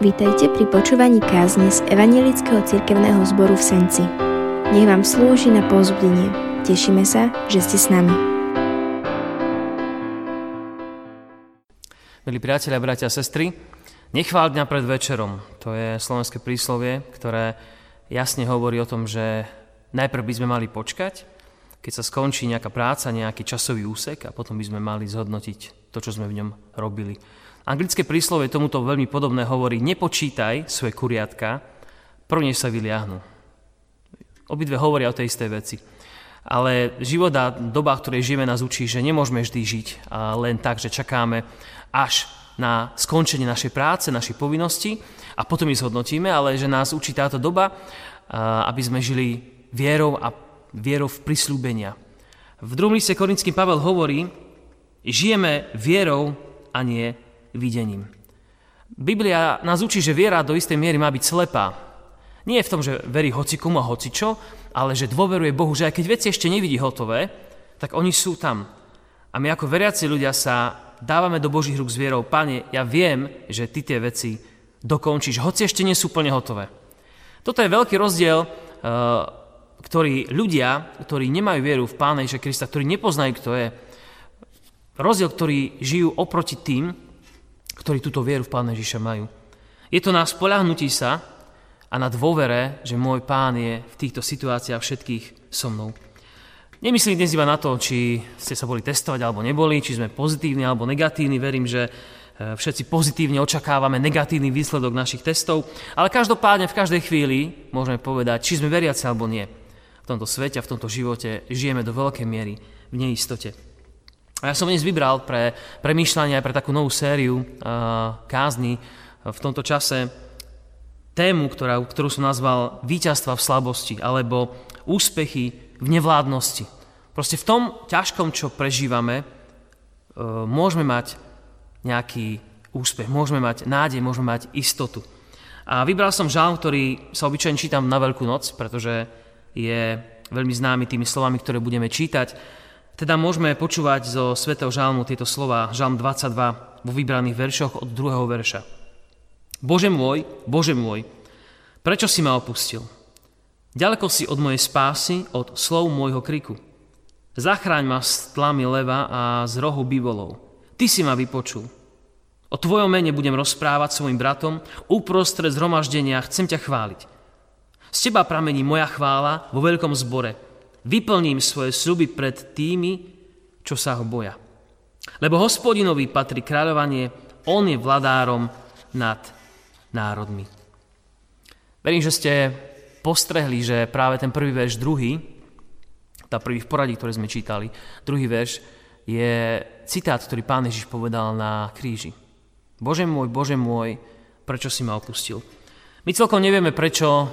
Vítajte pri počúvaní kázne z Evangelického cirkevného zboru v Senci. Nech vám slúži na pozbudenie. Tešíme sa, že ste s nami. Milí priatelia, bratia a sestry, nechvál dňa pred večerom. To je slovenské príslovie, ktoré jasne hovorí o tom, že najprv by sme mali počkať, keď sa skončí nejaká práca, nejaký časový úsek a potom by sme mali zhodnotiť to, čo sme v ňom robili. Anglické príslovie tomuto veľmi podobné hovorí, nepočítaj svoje kuriatka, pro než sa vyliahnu. Obidve hovoria o tej istej veci. Ale život a doba, v ktorej žijeme, nás učí, že nemôžeme vždy žiť len tak, že čakáme až na skončenie našej práce, našej povinnosti a potom ich zhodnotíme, ale že nás učí táto doba, aby sme žili vierou a vierou v prislúbenia. V druhom liste Korinským Pavel hovorí, žijeme vierou a nie videním. Biblia nás učí, že viera do istej miery má byť slepá. Nie je v tom, že verí hocikomu a hocičo, ale že dôveruje Bohu, že aj keď veci ešte nevidí hotové, tak oni sú tam. A my ako veriaci ľudia sa dávame do Božích rúk s vierou, Pane, ja viem, že Ty tie veci dokončíš, hoci ešte nie sú plne hotové. Toto je veľký rozdiel, eh, ktorý ľudia, ktorí nemajú vieru v Pána Ježiša Krista, ktorí nepoznajú, kto je, rozdiel, ktorý žijú oproti tým, ktorí túto vieru v Pána Ježiša majú. Je to na spolahnutí sa a na dôvere, že môj Pán je v týchto situáciách všetkých so mnou. Nemyslím dnes iba na to, či ste sa boli testovať alebo neboli, či sme pozitívni alebo negatívni. Verím, že e, všetci pozitívne očakávame negatívny výsledok našich testov, ale každopádne v každej chvíli môžeme povedať, či sme veriaci alebo nie. V tomto svete a v tomto živote žijeme do veľkej miery v neistote. A ja som dnes vybral pre premýšľanie aj pre takú novú sériu uh, kázni v tomto čase tému, ktorá, ktorú som nazval víťazstva v slabosti alebo úspechy v nevládnosti. Proste v tom ťažkom, čo prežívame, uh, môžeme mať nejaký úspech, môžeme mať nádej, môžeme mať istotu. A vybral som žalm, ktorý sa obyčajne čítam na Veľkú noc, pretože je veľmi známy tými slovami, ktoré budeme čítať. Teda môžeme počúvať zo svätého žalmu tieto slova, žalm 22 vo vybraných veršoch od druhého verša. Bože môj, Bože môj, prečo si ma opustil? Ďaleko si od mojej spásy, od slov môjho kriku. Zachráň ma z tlamy leva a z rohu bivolov. Ty si ma vypočul. O tvojom mene budem rozprávať svojim bratom, uprostred zhromaždenia chcem ťa chváliť. Z teba pramení moja chvála vo veľkom zbore – vyplním svoje sluby pred tými, čo sa ho boja. Lebo hospodinovi patrí kráľovanie, on je vladárom nad národmi. Verím, že ste postrehli, že práve ten prvý verš, druhý, tá prvý v poradí, ktoré sme čítali, druhý verš je citát, ktorý pán Ježiš povedal na kríži. Bože môj, Bože môj, prečo si ma opustil? My celkom nevieme, prečo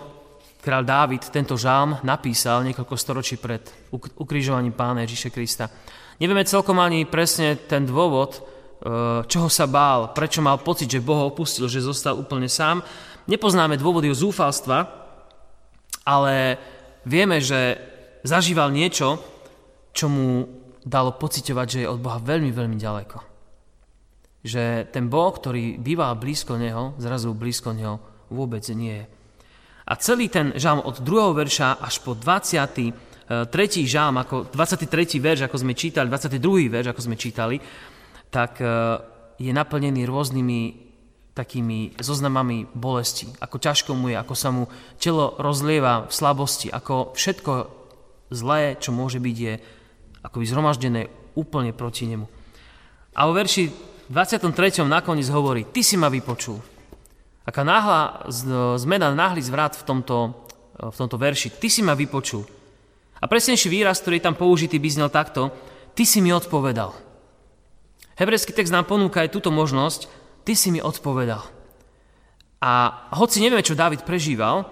Král Dávid tento žálm napísal niekoľko storočí pred ukrižovaním pána Ježiša Krista. Nevieme celkom ani presne ten dôvod, e, čoho sa bál, prečo mal pocit, že Boh opustil, že zostal úplne sám. Nepoznáme dôvody jeho zúfalstva, ale vieme, že zažíval niečo, čo mu dalo pociťovať, že je od Boha veľmi, veľmi ďaleko. Že ten Boh, ktorý býval blízko neho, zrazu blízko neho vôbec nie je. A celý ten žalm od 2. verša až po 23. žalm, ako 23. verš, ako sme čítali, 22. verš, ako sme čítali, tak e, je naplnený rôznymi takými zoznamami bolesti. Ako ťažko mu je, ako sa mu telo rozlieva v slabosti, ako všetko zlé, čo môže byť, je akoby zhromaždené úplne proti nemu. A vo verši 23. nakoniec hovorí, ty si ma vypočul, Aká náhla zmena, náhly zvrat v tomto, v tomto verši. Ty si ma vypočul. A presnejší výraz, ktorý je tam použitý, by znel takto. Ty si mi odpovedal. Hebrejský text nám ponúka aj túto možnosť. Ty si mi odpovedal. A hoci nevieme, čo David prežíval,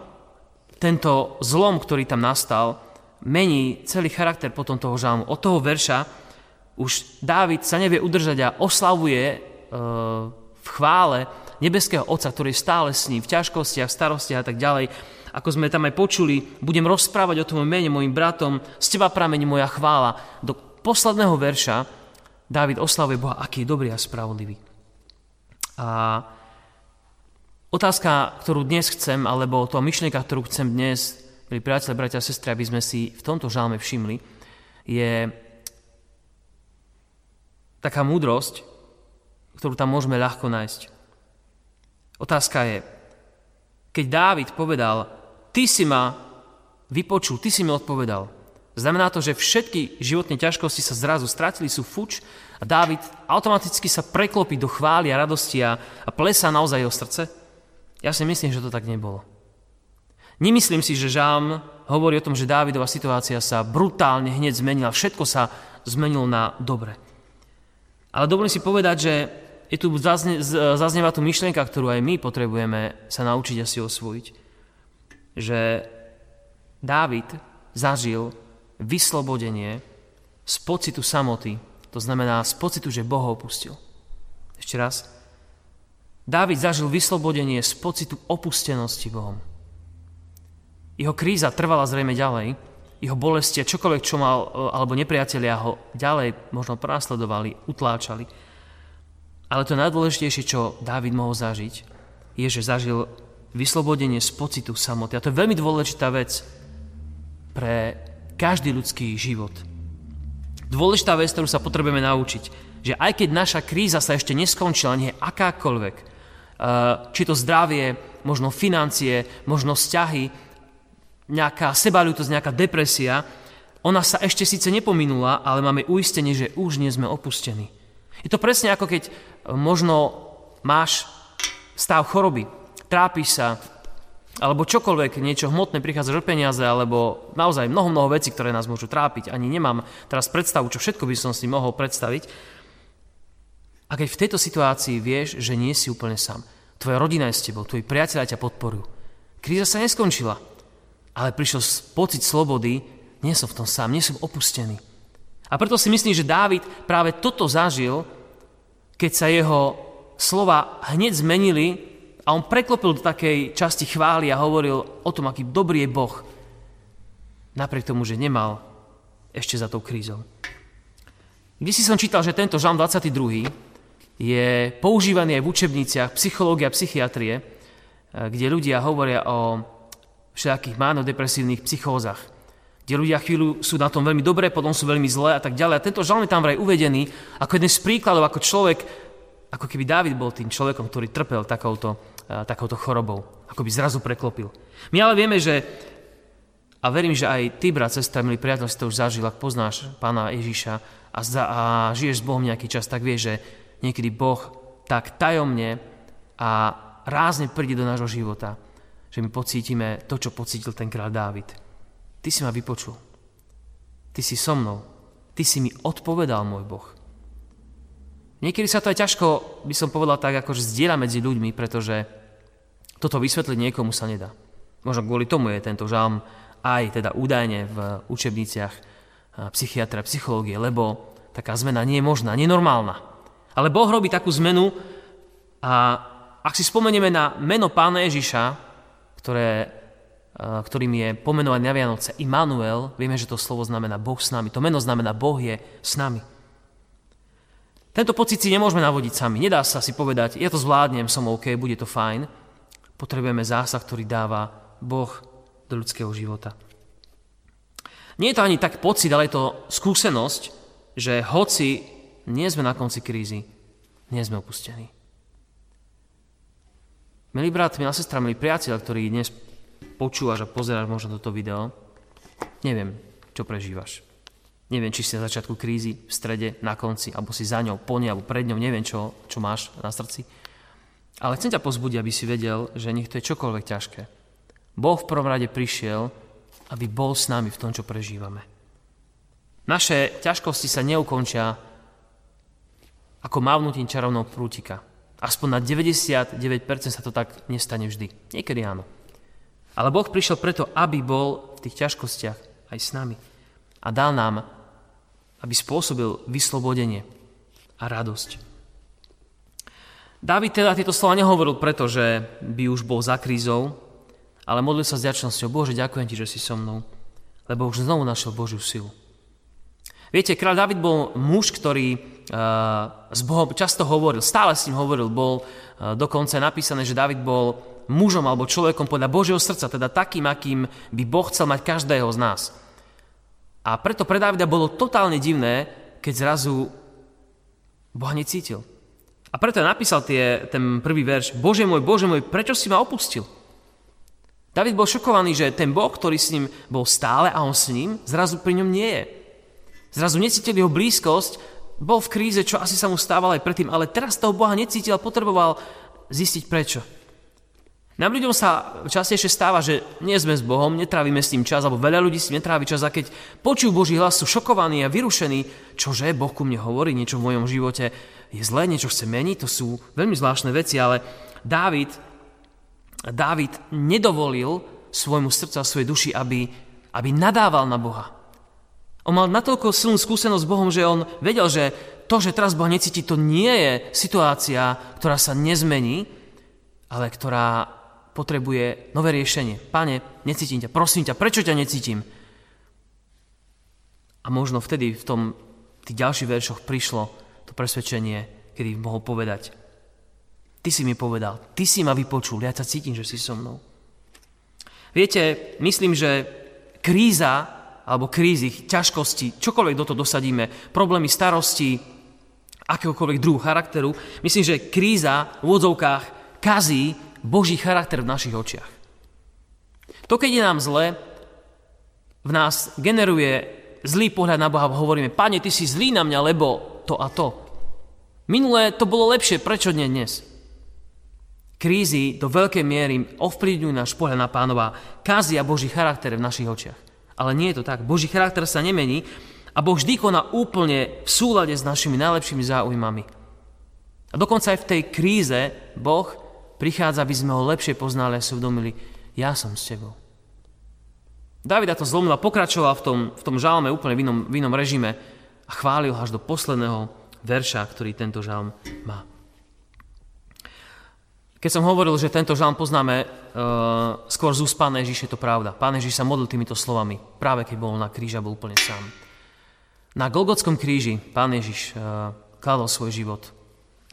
tento zlom, ktorý tam nastal, mení celý charakter potom toho žalmu. Od toho verša už Dávid sa nevie udržať a oslavuje e, v chvále nebeského Otca, ktorý stále s ním v ťažkostiach, starostiach a tak ďalej. Ako sme tam aj počuli, budem rozprávať o tom mene mojim bratom, z teba pramení moja chvála. Do posledného verša Dávid oslavuje Boha, aký je dobrý a spravodlivý. A Otázka, ktorú dnes chcem, alebo to myšlienka, ktorú chcem dnes, milí priateľe, bratia a sestry, aby sme si v tomto žalme všimli, je taká múdrosť, ktorú tam môžeme ľahko nájsť. Otázka je, keď Dávid povedal, ty si ma vypočul, ty si mi odpovedal, znamená to, že všetky životné ťažkosti sa zrazu stratili, sú fuč a Dávid automaticky sa preklopí do chvály a radosti a, a plesá naozaj jeho srdce? Ja si myslím, že to tak nebolo. Nemyslím si, že Žám hovorí o tom, že Dávidová situácia sa brutálne hneď zmenila, všetko sa zmenilo na dobre. Ale dovolím si povedať, že je tu zazne, zaznieva tu myšlienka, ktorú aj my potrebujeme sa naučiť a si osvojiť. Že Dávid zažil vyslobodenie z pocitu samoty, to znamená z pocitu, že Boh ho opustil. Ešte raz. Dávid zažil vyslobodenie z pocitu opustenosti Bohom. Jeho kríza trvala zrejme ďalej, jeho bolesti čokoľvek, čo mal, alebo nepriatelia ho ďalej možno pronásledovali, utláčali. Ale to najdôležitejšie, čo Dávid mohol zažiť, je, že zažil vyslobodenie z pocitu samoty. A to je veľmi dôležitá vec pre každý ľudský život. Dôležitá vec, ktorú sa potrebujeme naučiť, že aj keď naša kríza sa ešte neskončila, nie je akákoľvek, Eh, či to zdravie, možno financie, možno vzťahy, nejaká sebalútosť, nejaká depresia, ona sa ešte síce nepominula, ale máme uistenie, že už nie sme opustení. Je to presne ako keď eh, možno máš stav choroby, trápiš sa, alebo čokoľvek, niečo hmotné, prichádza o peniaze, alebo naozaj mnoho, mnoho vecí, ktoré nás môžu trápiť. Ani nemám teraz predstavu, čo všetko by som si mohol predstaviť. A keď v tejto situácii vieš, že nie si úplne sám, tvoja rodina je s tebou, tvoji priatelia ťa podporujú. Kríza sa neskončila, ale prišiel pocit slobody, nie som v tom sám, nie som opustený. A preto si myslím, že Dávid práve toto zažil, keď sa jeho slova hneď zmenili a on preklopil do takej časti chvály a hovoril o tom, aký dobrý je Boh. Napriek tomu, že nemal ešte za tou krízou. Kde si som čítal, že tento žalm 22 je používaný aj v učebniciach psychológia a psychiatrie, eh, kde ľudia hovoria o všetkých mánodepresívnych psychózach, kde ľudia chvíľu sú na tom veľmi dobré, potom sú veľmi zlé a tak ďalej. A tento žalm je tam vraj uvedený ako jeden z príkladov, ako človek, ako keby Dávid bol tým človekom, ktorý trpel takouto, eh, takouto chorobou, ako by zrazu preklopil. My ale vieme, že a verím, že aj ty, brat, sestra, milý priateľ, si to už zažil, ak poznáš pána Ježiša a, za, a žiješ s Bohom nejaký čas, tak vieš, že niekedy Boh tak tajomne a rázne príde do nášho života, že my pocítime to, čo pocítil ten kráľ Dávid. Ty si ma vypočul. Ty si so mnou. Ty si mi odpovedal, môj Boh. Niekedy sa to aj ťažko, by som povedal tak, akože zdieľa medzi ľuďmi, pretože toto vysvetliť niekomu sa nedá. Možno kvôli tomu je tento žalm aj teda údajne v učebniciach psychiatra, psychológie, lebo taká zmena nie je možná, nie je normálna. Ale Boh robí takú zmenu a ak si spomenieme na meno pána Ježiša, ktoré, ktorým je pomenovaný na Vianoce Immanuel, vieme, že to slovo znamená Boh s nami. To meno znamená Boh je s nami. Tento pocit si nemôžeme navodiť sami. Nedá sa si povedať, ja to zvládnem, som OK, bude to fajn. Potrebujeme zásah, ktorý dáva Boh do ľudského života. Nie je to ani tak pocit, ale je to skúsenosť, že hoci nie sme na konci krízy, nie sme opustení. Milý brat, milá sestra, milý priateľ, ktorý dnes počúvaš a pozeráš možno toto video, neviem, čo prežívaš. Neviem, či si na začiatku krízy, v strede, na konci, alebo si za ňou, po nej, alebo pred ňou, neviem, čo, čo máš na srdci. Ale chcem ťa pozbudiť, aby si vedel, že nech to je čokoľvek ťažké. Boh v prvom rade prišiel, aby bol s nami v tom, čo prežívame. Naše ťažkosti sa neukončia ako mávnutím čarovnou prútika. Aspoň na 99% sa to tak nestane vždy. Niekedy áno. Ale Boh prišiel preto, aby bol v tých ťažkostiach aj s nami. A dal nám, aby spôsobil vyslobodenie a radosť. Dávid teda tieto slova nehovoril preto, že by už bol za krízou, ale modlil sa s ďačnosťou. Bože, ďakujem Ti, že si so mnou, lebo už znovu našiel Božiu silu. Viete, kráľ David bol muž, ktorý uh, s Bohom často hovoril, stále s ním hovoril, bol uh, dokonca napísané, že David bol mužom alebo človekom podľa Božieho srdca, teda takým, akým by Boh chcel mať každého z nás. A preto pre Davida bolo totálne divné, keď zrazu Boha necítil. A preto napísal tie, ten prvý verš, Bože môj, Bože môj, prečo si ma opustil? David bol šokovaný, že ten Boh, ktorý s ním bol stále a on s ním, zrazu pri ňom nie je. Zrazu necítil jeho blízkosť, bol v kríze, čo asi sa mu stával aj predtým, ale teraz toho Boha necítil a potreboval zistiť prečo. Nám ľuďom sa častejšie stáva, že nie sme s Bohom, netrávime s tým čas, alebo veľa ľudí s tým netrávi čas a keď počujú Boží hlas, sú šokovaní a vyrušení, čože? Boh ku mne hovorí, niečo v mojom živote? Je zlé, niečo chce meniť, to sú veľmi zvláštne veci, ale Dávid, Dávid nedovolil svojmu srdcu a svojej duši, aby, aby nadával na Boha. On mal natoľko silnú skúsenosť s Bohom, že on vedel, že to, že teraz Boh necíti, to nie je situácia, ktorá sa nezmení, ale ktorá potrebuje nové riešenie. Pane, necítim ťa, prosím ťa, prečo ťa necítim? A možno vtedy v tom tých ďalších veršoch prišlo to presvedčenie, kedy mohol povedať, ty si mi povedal, ty si ma vypočul, ja ťa cítim, že si so mnou. Viete, myslím, že kríza alebo krízy, ťažkosti, čokoľvek do toho dosadíme, problémy starosti, akéhokoľvek druhu charakteru, myslím, že kríza v úvodzovkách kazí Boží charakter v našich očiach. To, keď je nám zle, v nás generuje zlý pohľad na Boha, hovoríme, Pane, Ty si zlý na mňa, lebo to a to. Minulé to bolo lepšie, prečo nie dnes? Krízy do veľkej miery ovplyvňujú náš pohľad na pánova, kazia Boží charakter v našich očiach. Ale nie je to tak. Boží charakter sa nemení a Boh vždy koná úplne v súlade s našimi najlepšími záujmami. A dokonca aj v tej kríze Boh prichádza, aby sme ho lepšie poznali a si uvedomili, ja som s tebou. Davida to zlomil a pokračoval v tom, v tom žalme úplne v inom, v inom režime a chválil až do posledného verša, ktorý tento žalm má. Keď som hovoril, že tento žalm poznáme uh, skôr z úst Pána Ježiš, je to pravda. Pán Ježiš sa modlil týmito slovami, práve keď bol na kríži a bol úplne sám. Na Golgotskom kríži Pán Ježiš uh, kladol svoj život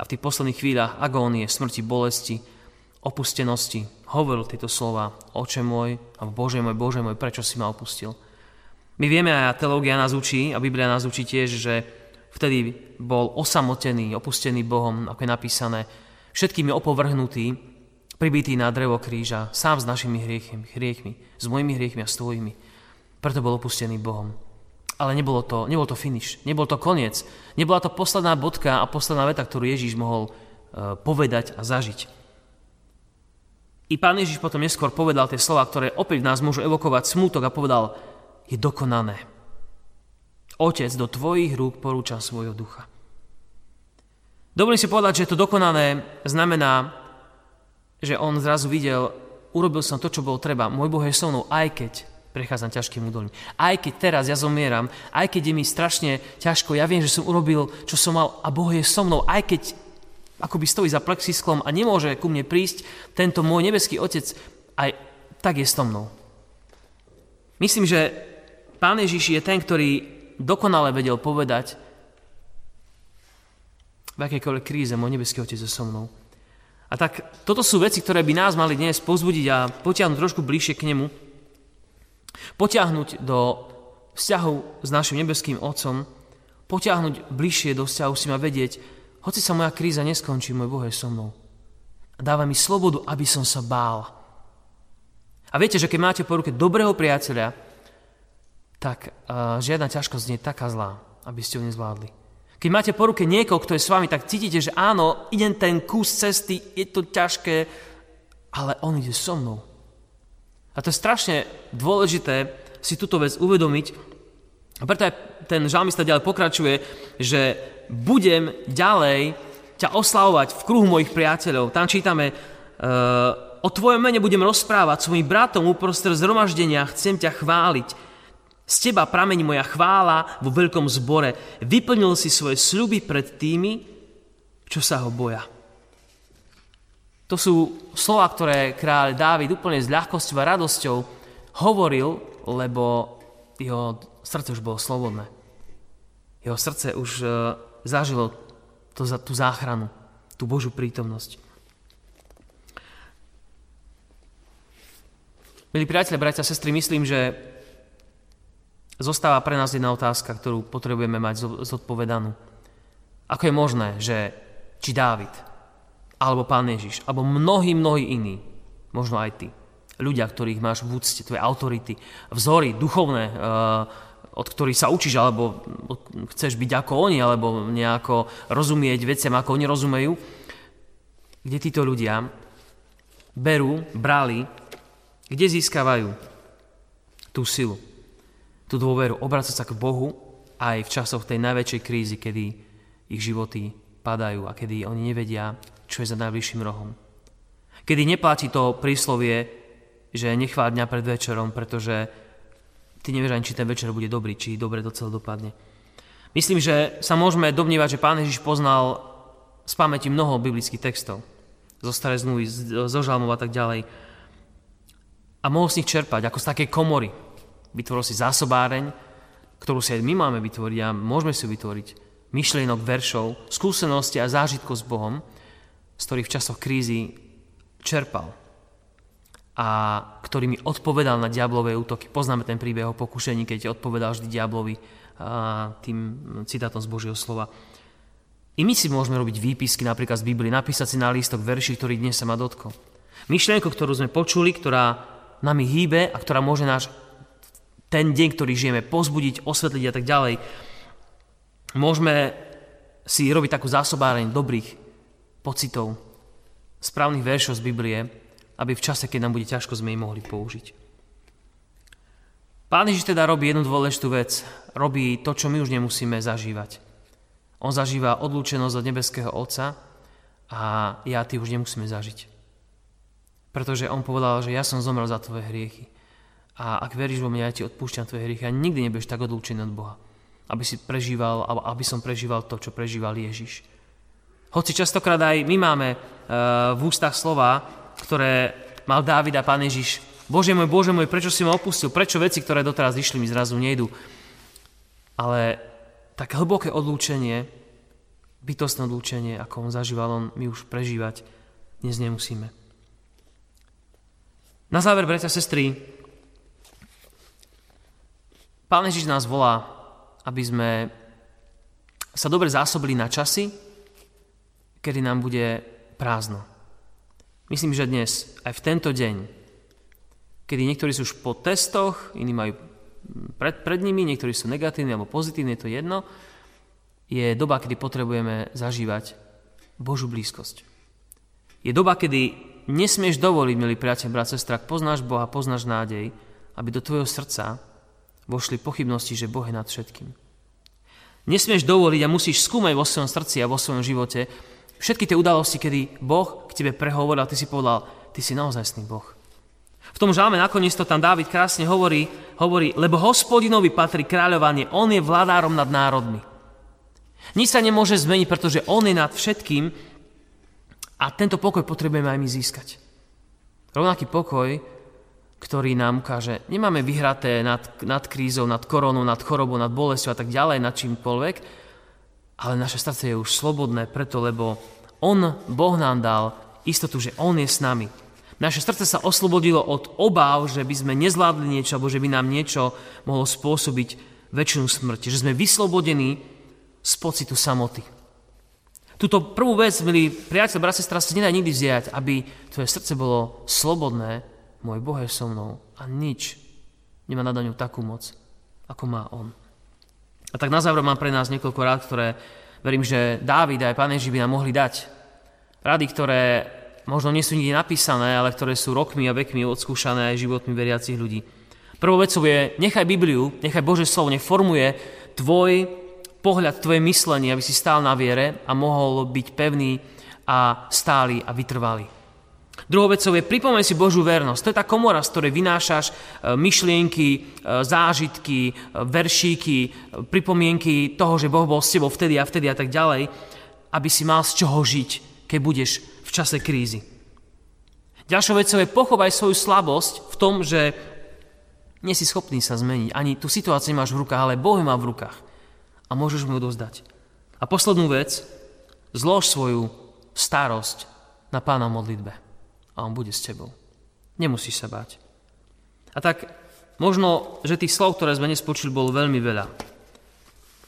a v tých posledných chvíľach agónie, smrti, bolesti, opustenosti hovoril tieto slova Oče môj, alebo Bože môj, Bože môj, prečo si ma opustil? My vieme, a teológia nás učí, a Biblia nás učí tiež, že vtedy bol osamotený, opustený Bohom, ako je napísané, všetkými opovrhnutý, pribitý na drevo kríža, sám s našimi hriechmi, hriechmi, s mojimi hriechmi a s tvojimi. Preto bol opustený Bohom. Ale nebolo to, nebol to finish, nebol to koniec. Nebola to posledná bodka a posledná veta, ktorú Ježíš mohol uh, povedať a zažiť. I pán Ježiš potom neskôr povedal tie slova, ktoré opäť v nás môžu evokovať smútok a povedal, je dokonané. Otec, do tvojich rúk porúča svojho ducha. Dovolím si povedať, že to dokonané znamená, že on zrazu videl, urobil som to, čo bolo treba. Môj Boh je so mnou, aj keď prechádzam ťažkým údolím. Aj keď teraz ja zomieram, aj keď je mi strašne ťažko, ja viem, že som urobil, čo som mal a Boh je so mnou, aj keď akoby stojí za plexisklom a nemôže ku mne prísť, tento môj nebeský Otec aj tak je so mnou. Myslím, že Pán Ježiš je ten, ktorý dokonale vedel povedať, v akejkoľvek kríze môj nebeský Otec je so mnou. A tak toto sú veci, ktoré by nás mali dnes pozbudiť a potiahnuť trošku bližšie k nemu, potiahnuť do vzťahu s našim nebeským Otcom, potiahnuť bližšie do vzťahu si ma vedieť, hoci sa moja kríza neskončí, môj Boh je so mnou. A dáva mi slobodu, aby som sa bál. A viete, že keď máte po ruke dobrého priateľa, tak uh, žiadna ťažkosť nie je taká zlá, aby ste ho nezvládli. Keď máte po ruke niekoho, kto je s vami, tak cítite, že áno, idem ten kus cesty, je to ťažké, ale on ide so mnou. A to je strašne dôležité si túto vec uvedomiť. A preto aj ten žalmista ďalej pokračuje, že budem ďalej ťa oslavovať v kruhu mojich priateľov. Tam čítame, e, o tvojom mene budem rozprávať svojim bratom uprostred zhromaždenia, chcem ťa chváliť. Z teba pramení moja chvála vo veľkom zbore. Vyplnil si svoje sľuby pred tými, čo sa ho boja. To sú slova, ktoré kráľ Dávid úplne s ľahkosťou a radosťou hovoril, lebo jeho srdce už bolo slobodné. Jeho srdce už e, zažilo to, tú záchranu, tú Božú prítomnosť. Milí priatelia, bratia a sestry, myslím, že zostáva pre nás jedna otázka, ktorú potrebujeme mať zodpovedanú. Ako je možné, že či Dávid, alebo Pán Ježiš, alebo mnohí, mnohí iní, možno aj ty, ľudia, ktorých máš v úcte, tvoje autority, vzory duchovné, uh, od ktorých sa učíš, alebo chceš byť ako oni, alebo nejako rozumieť veciam, ako oni rozumejú, kde títo ľudia berú, brali, kde získavajú tú silu, tú dôveru, obracať sa k Bohu aj v časoch tej najväčšej krízy, kedy ich životy padajú a kedy oni nevedia, čo je za najbližším rohom. Kedy neplatí to príslovie, že nechvál pred večerom, pretože ty nevieš ani, či ten večer bude dobrý, či dobre to celé dopadne. Myslím, že sa môžeme domnívať, že Pán Ježiš poznal z pamäti mnoho biblických textov, zo starej zmluvy, zo žalmov a tak ďalej. A mohol z nich čerpať, ako z takej komory. Vytvoril si zásobáreň, ktorú si aj my máme vytvoriť a môžeme si vytvoriť. Myšlienok, veršov, skúsenosti a zážitkov s Bohom, z ktorých v časoch krízy čerpal a ktorý mi odpovedal na diablové útoky. Poznáme ten príbeh o pokušení, keď odpovedal vždy diablovi tým citátom z Božieho slova. I my si môžeme robiť výpisky napríklad z Biblie, napísať si na lístok verši, ktorý dnes sa ma dotkol. Myšlienku, ktorú sme počuli, ktorá nami hýbe a ktorá môže náš ten deň, ktorý žijeme, pozbudiť, osvetliť a tak ďalej. Môžeme si robiť takú zásobáreň dobrých pocitov, správnych veršov z Biblie, aby v čase, keď nám bude ťažko, sme ich mohli použiť. Pán Ježiš teda robí jednu dôležitú vec. Robí to, čo my už nemusíme zažívať. On zažíva odlúčenosť od nebeského Otca a ja ty už nemusíme zažiť. Pretože on povedal, že ja som zomrel za tvoje hriechy. A ak veríš vo mňa, ja ti odpúšťam tvoje hriechy a nikdy nebudeš tak odlúčený od Boha. Aby si prežíval, aby som prežíval to, čo prežíval Ježiš. Hoci častokrát aj my máme uh, v ústach slova, ktoré mal Dávid a Pán Ježiš. Bože môj, Bože môj, prečo si ma opustil? Prečo veci, ktoré doteraz išli, mi zrazu nejdu? Ale tak hlboké odlúčenie, bytostné odlúčenie, ako on zažíval, on my už prežívať dnes nemusíme. Na záver, bratia a sestry, Pán Ježiš nás volá, aby sme sa dobre zásobili na časy, kedy nám bude prázdno. Myslím, že dnes, aj v tento deň, kedy niektorí sú už po testoch, iní majú pred, pred nimi, niektorí sú negatívni alebo pozitívni, je to jedno, je doba, kedy potrebujeme zažívať Božú blízkosť. Je doba, kedy nesmieš dovoliť, milý priateľ, brat, sestra, ak poznáš Boha, poznáš nádej, aby do tvojho srdca vošli pochybnosti, že Boh je nad všetkým. Nesmieš dovoliť a musíš skúmať vo svojom srdci a vo svojom živote, Všetky tie udalosti, kedy Boh k tebe prehovoril a ty si povedal, ty si naozajstný Boh. V tom žalme nakoniec to tam Dávid krásne hovorí, hovorí, lebo hospodinovi patrí kráľovanie, on je vladárom nad národmi. Nič sa nemôže zmeniť, pretože on je nad všetkým a tento pokoj potrebujeme aj my získať. Rovnaký pokoj, ktorý nám ukáže, nemáme vyhraté nad, nad krízou, nad koronou, nad chorobou, nad bolesťou a tak ďalej, nad čímkoľvek, ale naše srdce je už slobodné preto, lebo On, Boh nám dal istotu, že On je s nami. Naše srdce sa oslobodilo od obáv, že by sme nezvládli niečo, alebo že by nám niečo mohlo spôsobiť väčšinu smrti. Že sme vyslobodení z pocitu samoty. Túto prvú vec, milí priateľ, brat, sestra, sa nedá nikdy vziať, aby tvoje srdce bolo slobodné, môj Boh je so mnou a nič nemá nada ňu takú moc, ako má On. A tak na záver mám pre nás niekoľko rád, ktoré verím, že Dávid a aj Pán Ježiš by nám mohli dať. Rady, ktoré možno nie sú nikde napísané, ale ktoré sú rokmi a vekmi odskúšané aj životmi veriacich ľudí. Prvou vecou je, nechaj Bibliu, nechaj Bože slovo, nech formuje tvoj pohľad, tvoje myslenie, aby si stál na viere a mohol byť pevný a stály a vytrvalý. Druhou vecou je pripomeň si Božú vernosť. To je tá komora, z ktorej vynášaš e, myšlienky, e, zážitky, e, veršíky, pripomienky toho, že Boh bol s tebou vtedy a vtedy a tak ďalej, aby si mal z čoho žiť, keď budeš v čase krízy. Ďalšou vecou je pochovaj svoju slabosť v tom, že nie si schopný sa zmeniť. Ani tú situáciu máš v rukách, ale Boh má v rukách. A môžeš mu odovzdať. A poslednú vec, zlož svoju starosť na pána modlitbe a on bude s tebou. Nemusíš sa báť. A tak možno, že tých slov, ktoré sme nespočuli, bolo veľmi veľa.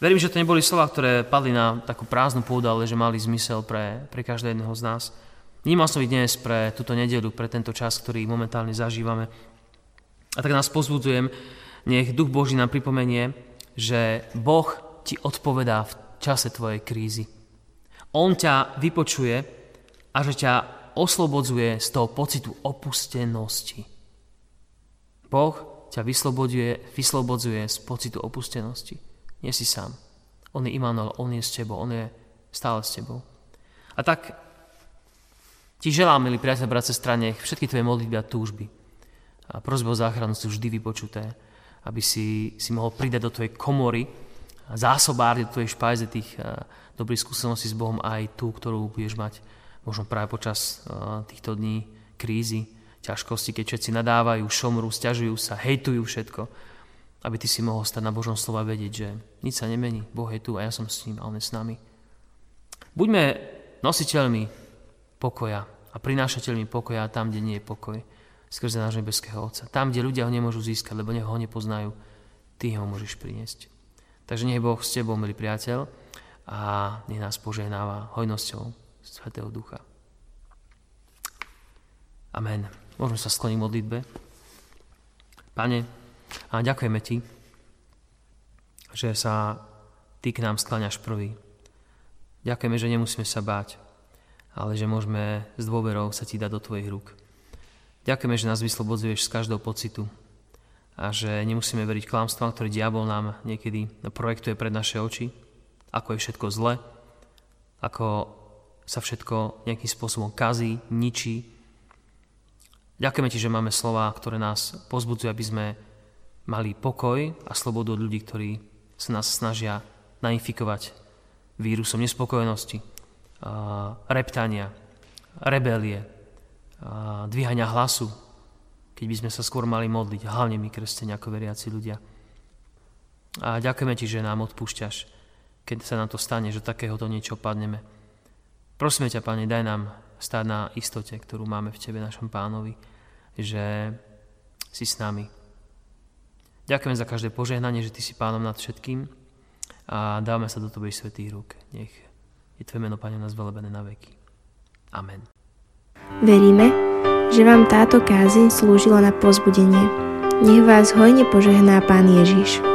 Verím, že to neboli slova, ktoré padli na takú prázdnu pôdu, ale že mali zmysel pre, pre každého jedného z nás. Vnímal som ich dnes pre túto nedelu, pre tento čas, ktorý momentálne zažívame. A tak nás pozbudzujem, nech Duch Boží nám pripomenie, že Boh ti odpovedá v čase tvojej krízy. On ťa vypočuje a že ťa oslobodzuje z toho pocitu opustenosti. Boh ťa vyslobodzuje, vyslobodzuje z pocitu opustenosti. Nie si sám. On je Immanuel, On je s tebou, On je stále s tebou. A tak ti želám, milí priateľ, brat, sestra, všetky tvoje modlitby a túžby a prosby o záchranu sú vždy vypočuté aby si, si mohol pridať do tvojej komory zásobárne do tvojej špajze tých uh, dobrých skúseností s Bohom aj tú, ktorú budeš mať možno práve počas uh, týchto dní krízy, ťažkosti, keď všetci nadávajú, šomru, stiažujú sa, hejtujú všetko, aby ty si mohol stať na Božom slova a vedieť, že nič sa nemení, Boh je tu a ja som s ním a On je s nami. Buďme nositeľmi pokoja a prinášateľmi pokoja tam, kde nie je pokoj skrze nášho nebeského Otca. Tam, kde ľudia ho nemôžu získať, lebo ho nepoznajú, ty ho môžeš priniesť. Takže nech Boh s tebou, milý priateľ, a nech nás požehnáva hojnosťou Svetého Ducha. Amen. Môžeme sa skloniť modlitbe. Pane, a ďakujeme Ti, že sa Ty k nám skláňaš prvý. Ďakujeme, že nemusíme sa báť, ale že môžeme s dôverou sa Ti dať do Tvojich rúk. Ďakujeme, že nás vyslobodzuješ z každého pocitu a že nemusíme veriť klamstvám, ktoré diabol nám niekedy projektuje pred naše oči, ako je všetko zle, ako sa všetko nejakým spôsobom kazí, ničí. Ďakujeme ti, že máme slova, ktoré nás pozbudzujú, aby sme mali pokoj a slobodu od ľudí, ktorí sa nás snažia nainfikovať vírusom nespokojnosti, reptania, rebelie, dvíhania hlasu, keď by sme sa skôr mali modliť, hlavne my kresťania ako veriaci ľudia. A ďakujeme ti, že nám odpúšťaš, keď sa nám to stane, že takéhoto niečo padneme. Prosíme ťa, Pane, daj nám stáť na istote, ktorú máme v Tebe, našom pánovi, že si s nami. Ďakujeme za každé požehnanie, že Ty si pánom nad všetkým a dávame sa do Tvojich svetých rúk. Nech je Tvoje meno, Pane, nás velebené na veky. Amen. Veríme, že vám táto kázeň slúžila na pozbudenie. Nech vás hojne požehná Pán Ježiš.